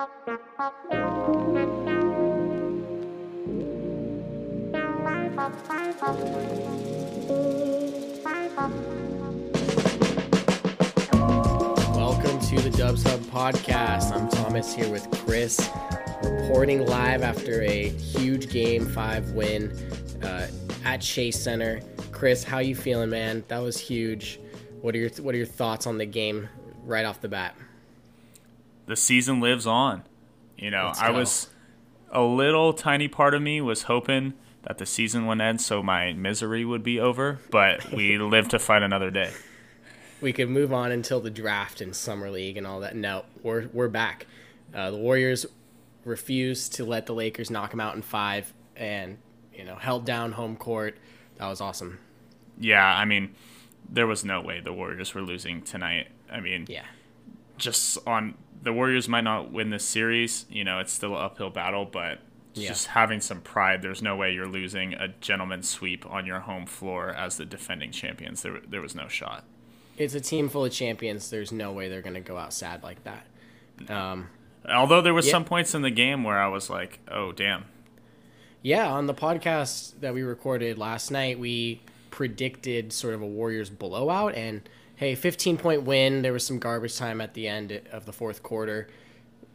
Welcome to the Dubs Hub podcast. I'm Thomas here with Chris, reporting live after a huge Game Five win uh, at Chase Center. Chris, how you feeling, man? That was huge. What are your What are your thoughts on the game right off the bat? The season lives on. You know, I was a little tiny part of me was hoping that the season would end so my misery would be over, but we live to fight another day. we could move on until the draft and summer league and all that. No, we're we're back. Uh, the Warriors refused to let the Lakers knock them out in five, and you know held down home court. That was awesome. Yeah, I mean, there was no way the Warriors were losing tonight. I mean, Yeah, just on the Warriors might not win this series. You know, it's still an uphill battle, but Yeah. just having some pride. There's no way you're losing a gentleman's sweep on your home floor as the defending champions. There, there was no shot. it's a team full of champions. There's no way they're gonna go out sad like that. Um, Although there was Yeah. some points in the game where I was like, "Oh, damn." yeah, on the podcast that we recorded last night, we predicted sort of a Warriors blowout, and hey, 15 point win. There was some garbage time at the end of the fourth quarter,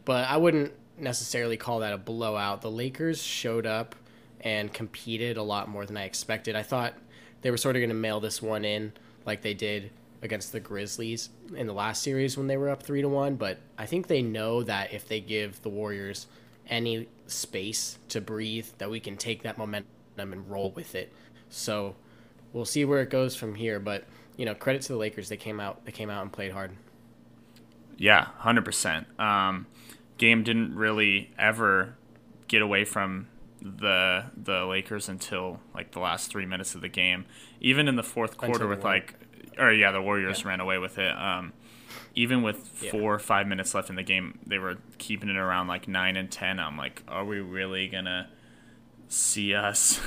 but I wouldn't necessarily call that a blowout. The Lakers showed up and competed a lot more than I expected. I thought they were sort of going to mail this one in like they did against the Grizzlies in the last series when they were up 3 to 1, but I think they know that if they give the Warriors any space to breathe that we can take that momentum and roll with it. So, we'll see where it goes from here, but you know, credit to the Lakers. They came out they came out and played hard. Yeah, hundred percent. Um, game didn't really ever get away from the the Lakers until like the last three minutes of the game. Even in the fourth quarter, the with War- like, or yeah, the Warriors Yeah. ran away with it. Um, even with Yeah. four or five minutes left in the game, they were keeping it around like nine and ten. I'm like, are we really gonna see us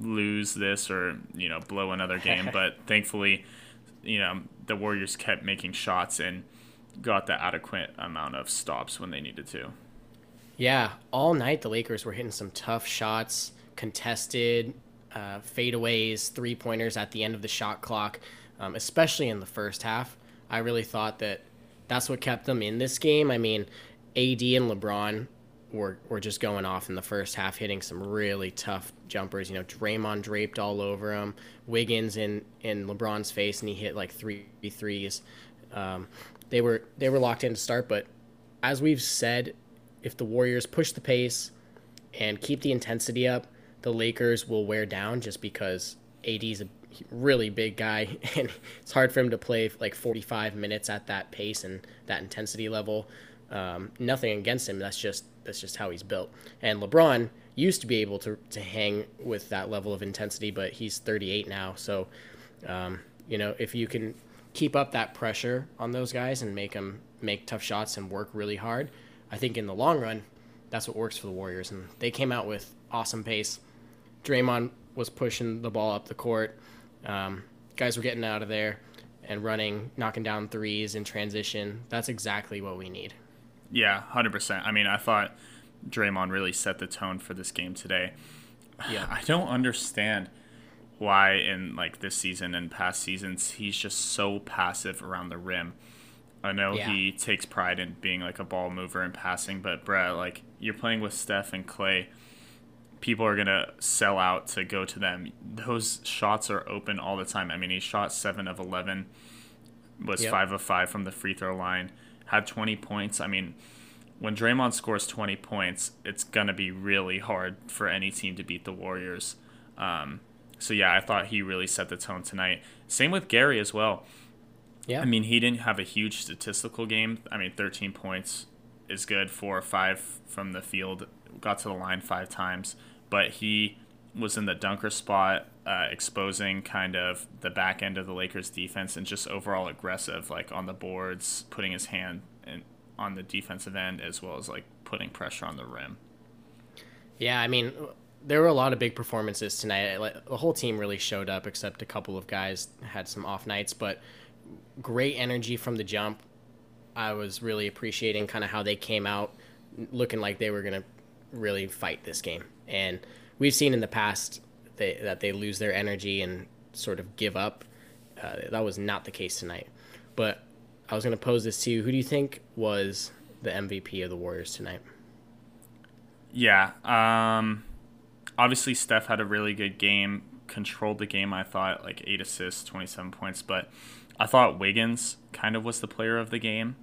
lose this or you know blow another game? but thankfully, you know the Warriors kept making shots and got the adequate amount of stops when they needed to. Yeah, all night the Lakers were hitting some tough shots, contested uh, fadeaways, three pointers at the end of the shot clock, um, especially in the first half. I really thought that that's what kept them in this game. I mean, AD and LeBron were were just going off in the first half, hitting some really tough jumpers. You know, Draymond draped all over him, Wiggins in in LeBron's face, and he hit like three threes. Um, they were they were locked in to start, but as we've said, if the Warriors push the pace and keep the intensity up, the Lakers will wear down just because AD's a really big guy and it's hard for him to play like 45 minutes at that pace and that intensity level. Um, nothing against him. That's just that's just how he's built. And LeBron used to be able to to hang with that level of intensity, but he's 38 now. So, um, you know, if you can keep up that pressure on those guys and make them make tough shots and work really hard, I think in the long run, that's what works for the Warriors. And they came out with awesome pace. Draymond was pushing the ball up the court. Um, guys were getting out of there and running, knocking down threes in transition. That's exactly what we need. Yeah, hundred percent. I mean, I thought Draymond really set the tone for this game today. Yeah. I don't understand why in like this season and past seasons he's just so passive around the rim. I know Yeah. he takes pride in being like a ball mover and passing, but Brett, like you're playing with Steph and Clay, people are gonna sell out to go to them. Those shots are open all the time. I mean, he shot seven of eleven, was Yep. five of five from the free throw line, had twenty points. I mean, when Draymond scores twenty points, it's gonna be really hard for any team to beat the Warriors. Um, so yeah, I thought he really set the tone tonight. Same with Gary as well. Yeah. I mean, he didn't have a huge statistical game. I mean, 13 points is good, four or five from the field, got to the line five times, but he was in the dunker spot, uh, exposing kind of the back end of the Lakers defense and just overall aggressive, like on the boards, putting his hand in, on the defensive end as well as like putting pressure on the rim. Yeah, I mean, there were a lot of big performances tonight. The whole team really showed up, except a couple of guys had some off nights, but great energy from the jump. I was really appreciating kind of how they came out looking like they were going to really fight this game. And we've seen in the past they, that they lose their energy and sort of give up. Uh, that was not the case tonight. But I was going to pose this to you. Who do you think was the MVP of the Warriors tonight? Yeah. Um, obviously, Steph had a really good game, controlled the game, I thought, like eight assists, 27 points. But I thought Wiggins kind of was the player of the game.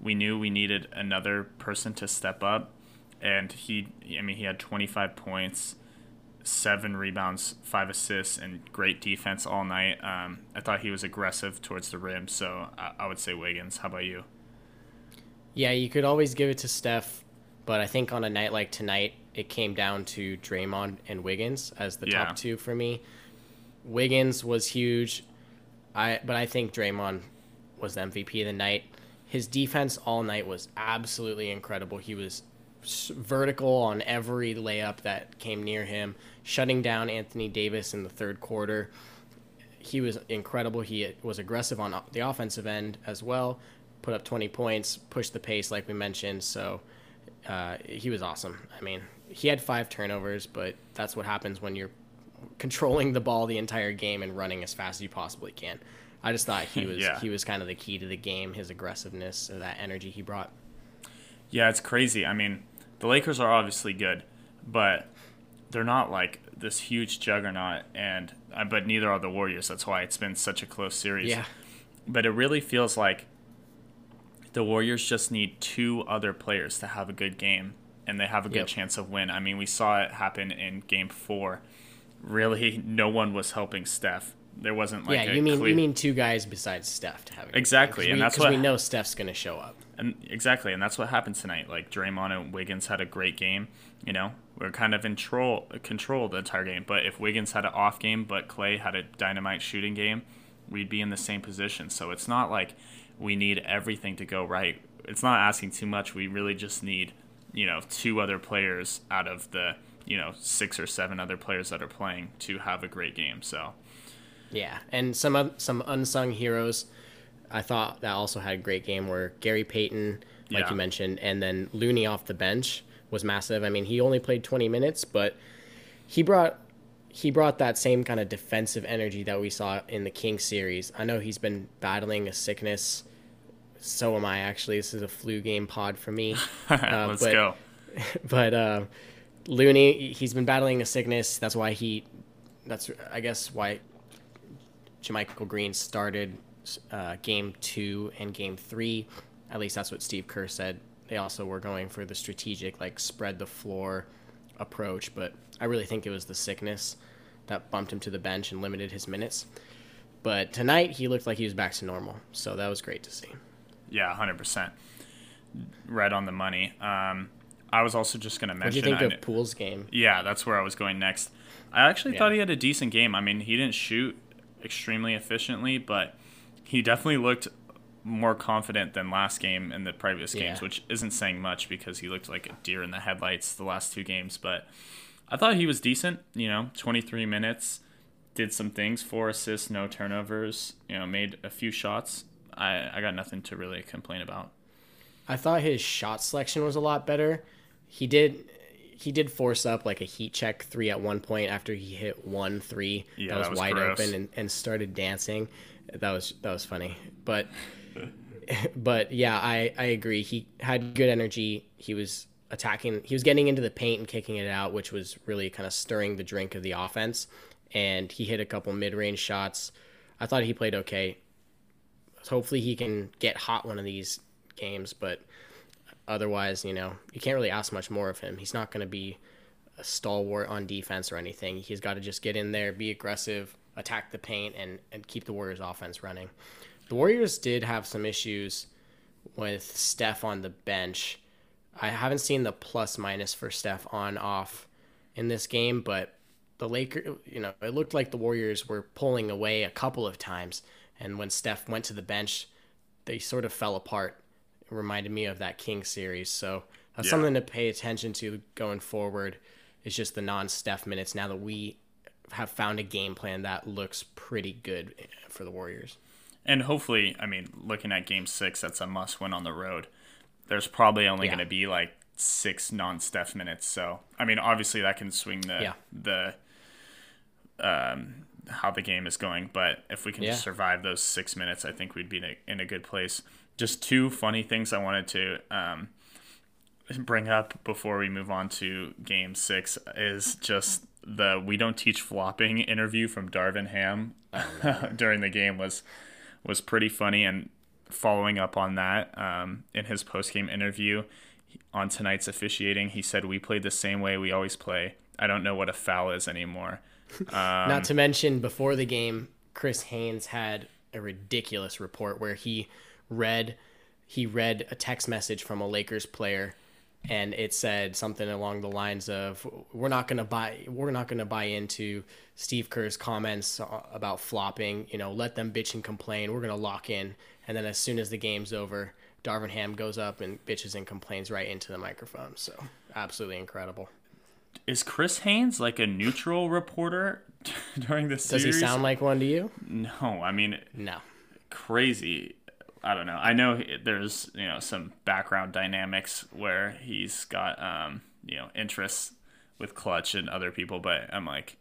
We knew we needed another person to step up. And he, I mean, he had 25 points, seven rebounds, five assists, and great defense all night. Um, I thought he was aggressive towards the rim, so I, I would say Wiggins. How about you? Yeah, you could always give it to Steph, but I think on a night like tonight, it came down to Draymond and Wiggins as the Yeah. top two for me. Wiggins was huge, I but I think Draymond was the MVP of the night. His defense all night was absolutely incredible. He was vertical on every layup that came near him, shutting down Anthony Davis in the third quarter he was incredible. He uh, was aggressive on uh, the offensive end as well. Put up 20 points, pushed the pace like we mentioned. So uh, he was awesome. I mean, he had five turnovers, but that's what happens when you're controlling the ball the entire game and running as fast as you possibly can. I just thought he was Yeah. he was kind of the key to the game. His aggressiveness, uh, that energy he brought. Yeah, it's crazy. I mean, the Lakers are obviously good, but they're not like this huge juggernaut, and uh, but neither are the Warriors. That's why it's been such a close series. Yeah, But it really feels like the Warriors just need two other players to have a good game, and they have a good Yep. chance of win. I mean, we saw it happen in Game Four. Really, no one was helping Steph. There wasn't like yeah. You mean clear- you mean two guys besides Steph to have a good game, Exactly, and we, that's what- we know Steph's going to show up. And exactly, and that's what happened tonight. Like Draymond and Wiggins had a great game. You know, we're kind of in control control the entire game. But if Wiggins had an off game, but Clay had a dynamite shooting game, we'd be in the same position. So it's not like we need everything to go right. It's not asking too much. We really just need, you know, two other players out of the you know six or seven other players that are playing to have a great game. So Yeah, and some some unsung heroes. I thought that also had a great game where Gary Payton, like Yeah. you mentioned, and then Looney off the bench was massive. I mean, he only played 20 minutes, but he brought he brought that same kind of defensive energy that we saw in the King series. I know he's been battling a sickness. So am I actually. This is a flu game pod for me. Uh, let's but- go. but uh, Looney, he's been battling a sickness. That's why he, that's I guess why JaMychal Green started uh, game two and game three. At least that's what Steve Kerr said. They also were going for the strategic, like spread the floor approach, but I really think it was the sickness that bumped him to the bench and limited his minutes. But tonight he looked like he was back to normal, so that was great to see. Yeah, hundred percent. Right on the money. Um, I was also just going to What do mention. you think I of Poole's game? yeah, that's where I was going next. I actually Yeah. thought he had a decent game. I mean, he didn't shoot extremely efficiently, but he definitely looked more confident than last game and the previous games, Yeah. which isn't saying much because he looked like a deer in the headlights the last two games. But I thought he was decent. You know, 23 minutes, did some things, four assists, no turnovers. You know, made a few shots. I I got nothing to really complain about. I thought his shot selection was a lot better. He did he did force up like a heat check three at one point after he hit one three Yeah, that was, that was wide gross. open and, and started dancing. That was that was funny. But but yeah, I, I agree. He had good energy. He was attacking he was getting into the paint and kicking it out, which was really kind of stirring the drink of the offense. And he hit a couple mid range shots. I thought he played okay. Hopefully he can get hot one of these games, but otherwise, you know, you can't really ask much more of him. He's not going to be a stalwart on defense or anything. He's got to just get in there, be aggressive, attack the paint, and, and keep the Warriors' offense running. The Warriors did have some issues with Steph on the bench. I haven't seen the plus minus for Steph on off in this game, but the Lakers, you know, it looked like the Warriors were pulling away a couple of times. And when Steph went to the bench, they sort of fell apart. It reminded me of that King series. So that's Yeah. something to pay attention to going forward. Is just the non-Steph minutes now that we have found a game plan that looks pretty good for the Warriors. And hopefully, I mean, looking at game six, that's a must win on the road. There's probably only Yeah. going to be like six non-Steph minutes. So I mean, obviously that can swing the Yeah. the um, how the game is going. But if we can just survive those six minutes, I think we'd be in a, in a good place. Just two funny things I wanted to um, bring up before we move on to game six is just the we don't teach flopping interview from Darvin Ham during the game was was pretty funny. And following up on that um, in his post game interview on tonight's officiating he said we played the same way we always play. I don't know what a foul is anymore. Not to mention, before the game, Chris Haynes had a ridiculous report where he read he read a text message from a Lakers player, and it said something along the lines of, "We're not gonna buy we're not gonna buy into Steve Kerr's comments about flopping. You know, let them bitch and complain. We're gonna lock in." And then as soon as the game's over, Darvin Ham goes up and bitches and complains right into the microphone. So absolutely incredible. is Chris Haynes like a neutral reporter during the Does series he sound like one to you? no I mean No. crazy. I don't know. I know there's you know some background dynamics where he's got um you know interests with Klutch and other people, but I'm like,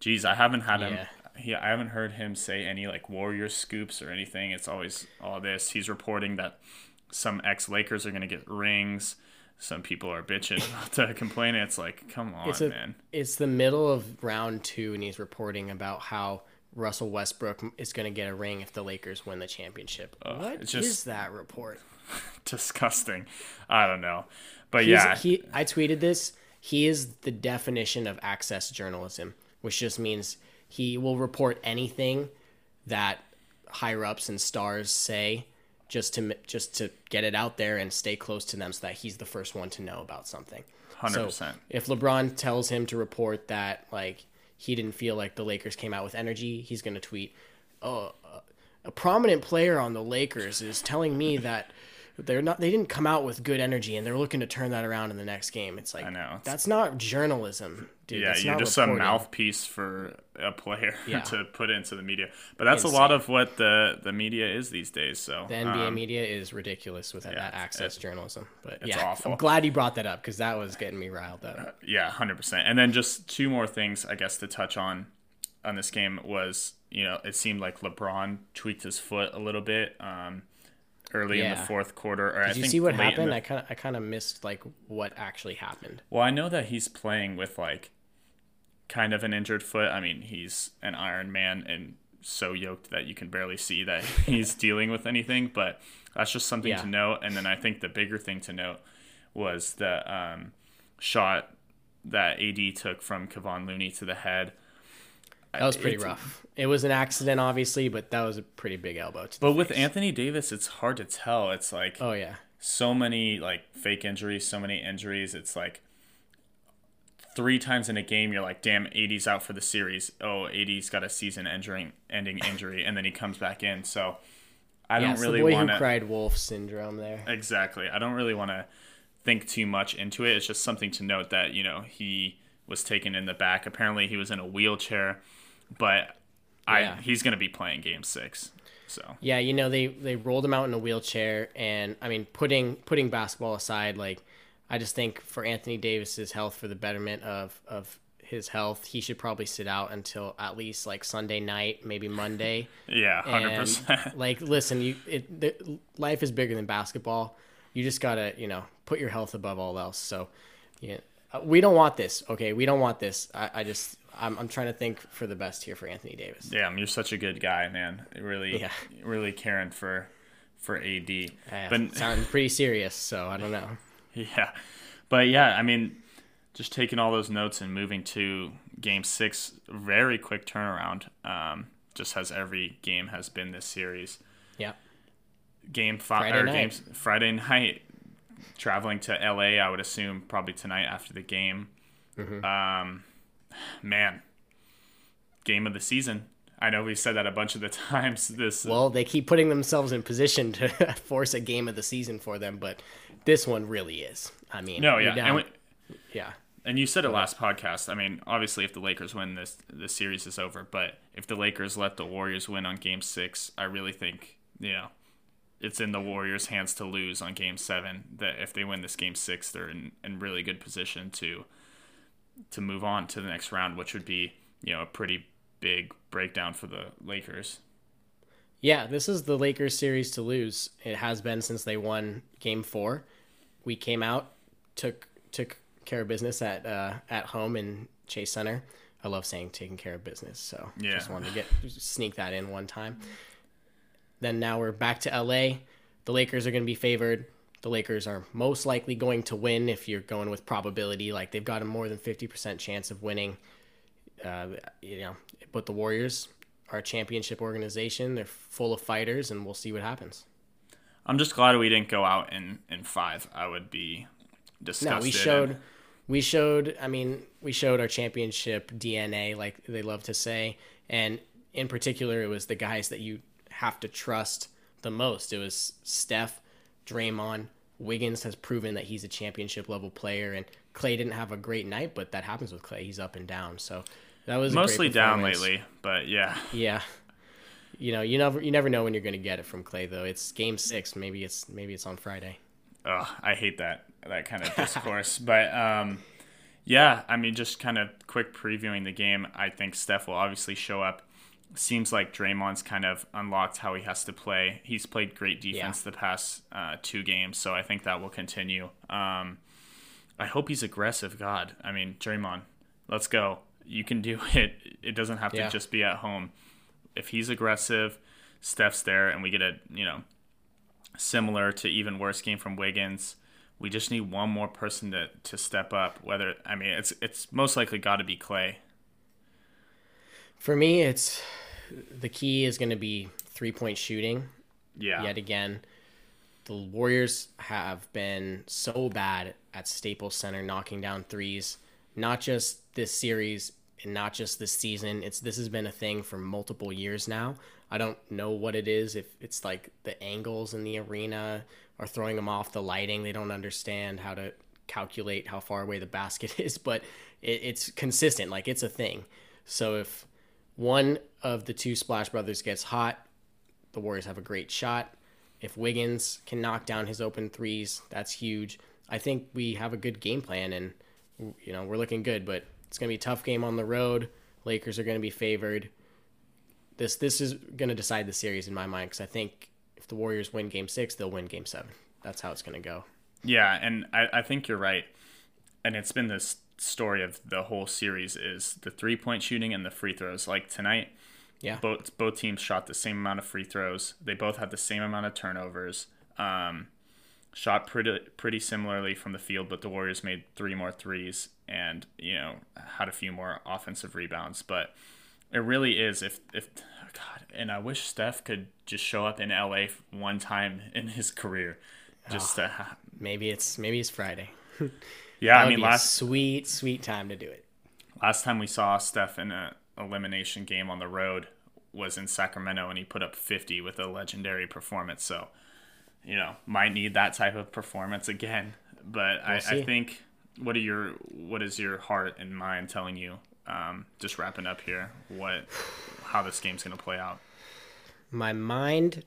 geez, I haven't had him. Yeah. He, I haven't heard him say any like Warrior scoops or anything. It's always all this. He's reporting that some ex Lakers are gonna get rings. Some people are bitching to complain. It's like, come on, it's a, man. It's the middle of round two, and he's reporting about how Russell Westbrook is going to get a ring if the Lakers win the championship. what is it's just- that report? Disgusting. I don't know, but He's- yeah, he. I tweeted this. He is the definition of access journalism, which just means he will report anything that higher ups and stars say, just to just to get it out there and stay close to them, so that he's the first one to know about something. hundred So percent. if LeBron tells him to report that like he didn't feel like the Lakers came out with energy, he's going to tweet, "Oh, a prominent player on the Lakers is telling me that they're not they didn't come out with good energy and they're looking to turn that around in the next game." It's like I know. That's not journalism, dude. Yeah, That's you're not just reporting. a mouthpiece for a player Yeah. to put into the media. But that's a lot of what the the media is these days. So The NBA um, media is ridiculous with that access journalism. But yeah, awful. I'm glad you brought that up because that was getting me riled up. yeah, hundred percent. And then just two more things, I guess, to touch on on this game was you know it seemed like LeBron tweaked his foot a little bit um, early in the fourth quarter. Or I Did you think see what happened? the- I kind of I kind of missed like what actually happened. Well, I know that he's playing with like kind of an injured foot. I mean, he's an Iron Man and so yoked that you can barely see that he's dealing with anything, but that's just something Yeah. to note. And then I think the bigger thing to note was the um, shot that AD took from Kevon Looney to the head. That was pretty rough. It was an accident, obviously, but that was a pretty big elbow. To But with face. Anthony Davis, it's hard to tell. It's like oh yeah, so many like fake injuries, so many injuries. It's like three times in a game, you're like, damn, AD's out for the series. Oh, AD's got a season ending ending injury, and then he comes back in. So I yeah, don't really the boy want who to cried wolf syndrome there. exactly. I don't really want to think too much into it. It's just something to note that you know he was taken in the back. Apparently, he was in a wheelchair, but I Yeah. he's going to be playing Game Six. So Yeah, you know they they rolled him out in a wheelchair, and I mean putting putting basketball aside, like I just think for Anthony Davis's health, for the betterment of of his health, he should probably sit out until at least like Sunday night, maybe Monday. yeah, hundred percent. like, listen, you it the, life is bigger than basketball. You just gotta you know put your health above all else. So, yeah, we don't want this. Okay, we don't want this. I, I just I'm I'm trying to think for the best here for Anthony Davis. Damn, you're such a good guy, man. Really, Yeah. really caring for for AD. Uh, but sounds pretty serious, so I don't know. yeah, but yeah, I mean, just taking all those notes and moving to Game Six, very quick turnaround. Um, just as every game has been this series. Yeah. Game five Friday or night. games Friday night. Traveling to LA, I would assume probably tonight after the game. Mm-hmm. Um, man, game of the season. I know we've said that a bunch of the times. This uh, Well, they keep putting themselves in position to force a game of the season for them, but this one really is. I mean, no, yeah, and, we, yeah, and you said it last podcast. I mean, obviously, if the Lakers win this, the series is over. But if the Lakers let the Warriors win on Game Six, I really think you know it's in the Warriors' hands to lose on Game Seven. That if they win this Game Six, they're in, in really good position to to move on to the next round, which would be you know a pretty big breakdown for the Lakers. Yeah, this is the Lakers series to lose. It has been since they won Game Four. We came out, took took care of business at uh, at home in Chase Center. I love saying taking care of business, so Yeah. just wanted to get sneak that in one time. Then now we're back to LA. The Lakers are going to be favored. The Lakers are most likely going to win if you're going with probability. Like they've got a more than fifty percent chance of winning. Uh, you know, but the Warriors are a championship organization. They're full of fighters, and we'll see what happens. I'm just glad we didn't go out in in five. I would be disgusted. No, we showed, we showed. I mean, we showed our championship DNA, like they love to say, and in particular, it was the guys that you have to trust the most. It was Steph, Draymond, Wiggins has proven that he's a championship level player, and Clay didn't have a great night, but that happens with Clay. He's up and down, so that was a great mostly down lately, but yeah, Yeah. You know, you never you never know when you're going to get it from Clay though. It's game 6, maybe it's maybe it's on Friday. Ugh, I hate that that kind of discourse. but um, yeah, I mean, just kind of quick previewing the game. I think Steph will obviously show up. Seems like Draymond's kind of unlocked how he has to play. He's played great defense the past uh, two games, so I think that will continue. Um, I hope he's aggressive. God, I mean, Draymond, let's go. You can do it. It doesn't have to Yeah. just be at home. If he's aggressive, Steph's there, and we get a you know similar to even worse game from Wiggins. We just need one more person to, to step up. Whether I mean it's it's most likely got to be Clay. For me, it's the key is going to be three-point shooting. Yeah, yet again. The Warriors have been so bad at Staples Center knocking down threes, not just this series and not just this season. It's this has been a thing for multiple years now. I don't know what it is if it's like the angles in the arena are throwing them off the lighting. They don't understand how to calculate how far away the basket is, but it, it's consistent. Like it's a thing. So if one of the two Splash Brothers gets hot, the Warriors have a great shot. If Wiggins can knock down his open threes, that's huge. I think we have a good game plan, and you know we're looking good. But it's gonna be a tough game on the road. Lakers are gonna be favored. This this is gonna decide the series in my mind because I think if the Warriors win Game Six, they'll win Game Seven. That's how it's gonna go. yeah, and I, I think you're right. And it's been this story of the whole series is the three point shooting and the free throws. Like tonight, Yeah, both both teams shot the same amount of free throws. They both had the same amount of turnovers. Um, shot pretty pretty similarly from the field, but the Warriors made three more threes and you know had a few more offensive rebounds. But it really is if if God, and I wish Steph could just show up in LA one time in his career. Just to ha- maybe it's maybe it's Friday. yeah, That I mean last sweet sweet time to do it. last time we saw Steph in a elimination game on the road was in Sacramento, and he put up 50 with a legendary performance. So, you know, might need that type of performance again. But I, I think what are your what is your heart and mind telling you? Um, just wrapping up here, what how this game's gonna play out? My mind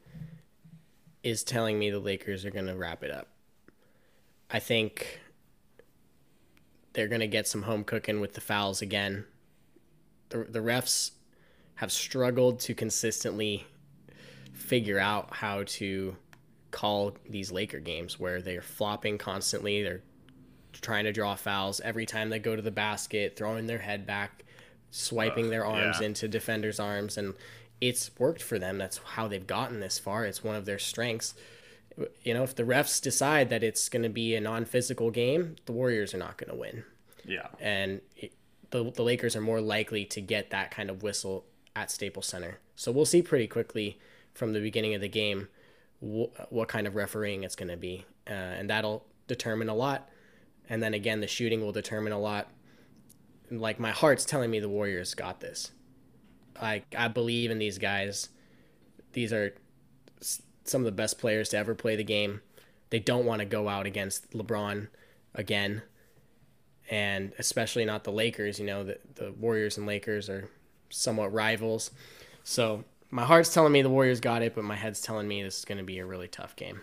is telling me the Lakers are going to wrap it up. I think they're going to get some home cooking with the fouls again. The, the refs have struggled to consistently figure out how to call these Laker games where they're flopping constantly. They're trying to draw fouls every time they go to the basket, throwing their head back, swiping their uh, arms yeah. into defenders' arms, and it's worked for them. That's how they've gotten this far. It's one of their strengths. You know, if the refs decide that it's going to be a non-physical game, the Warriors are not going to win, Yeah, and it, the the Lakers are more likely to get that kind of whistle at Staples Center. So we'll see pretty quickly from the beginning of the game wh- what kind of refereeing it's going to be, uh, and that'll determine a lot. And then again, the shooting will determine a lot. Like my heart's telling me the Warriors got this. Like I believe in these guys. These are some of the best players to ever play the game. They don't want to go out against LeBron again, and especially not the Lakers. You know, the the Warriors and Lakers are somewhat rivals. So my heart's telling me the Warriors got it, but my head's telling me this is going to be a really tough game.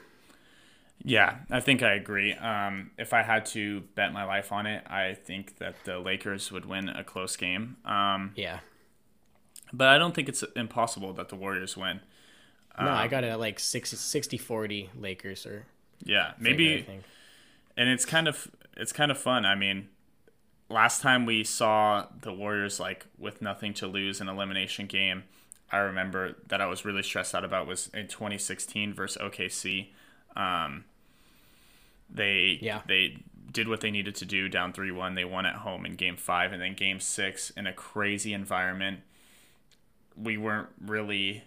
Yeah, I think I agree. Um, if I had to bet my life on it, I think that the Lakers would win a close game. Um, yeah. But I don't think it's impossible that the Warriors win. No, um, I got it at like 60 40 Lakers or Yeah, maybe and it's kind of it's kind of fun. I mean, last time we saw the Warriors like with nothing to lose in an elimination game, I remember that I was really stressed out about was in 2016 versus OKC. Um, they yeah. they did what they needed to do down 3-1. They won at home in game 5 and then game 6 in a crazy environment. We weren't really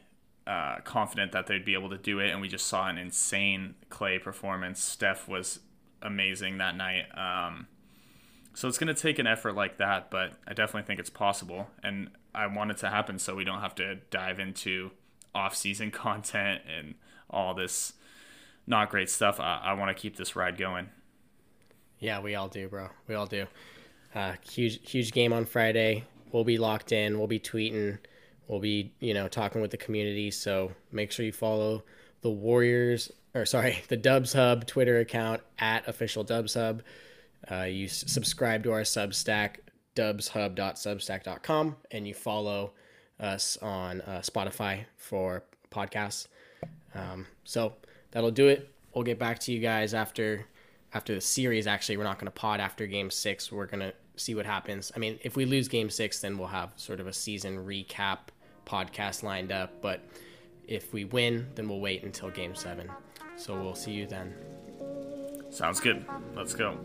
uh, confident that they'd be able to do it and we just saw an insane Clay performance. Steph was amazing that night. Um, so it's going to take an effort like that, but I definitely think it's possible. And I want it to happen so we don't have to dive into off season content and all this not great stuff. I, I want to keep this ride going. Yeah, we all do, bro. We all do. Uh, huge, huge game on Friday. We'll be locked in. We'll be tweeting. We'll be, you know, talking with the community. So make sure you follow the Warriors, or sorry, the Dubs Hub Twitter account at official Dubs Hub. Uh, you s- subscribe to our Substack, dubshub.substack.com, and you follow us on uh, Spotify for podcasts. Um, so that'll do it. We'll get back to you guys after after the series. Actually, we're not going to pod after Game Six. We're going to see what happens. I mean, if we lose Game Six, then we'll have sort of a season recap podcast lined up. But if we win, then we'll wait until Game Seven. So we'll see you then. Sounds good. Let's go.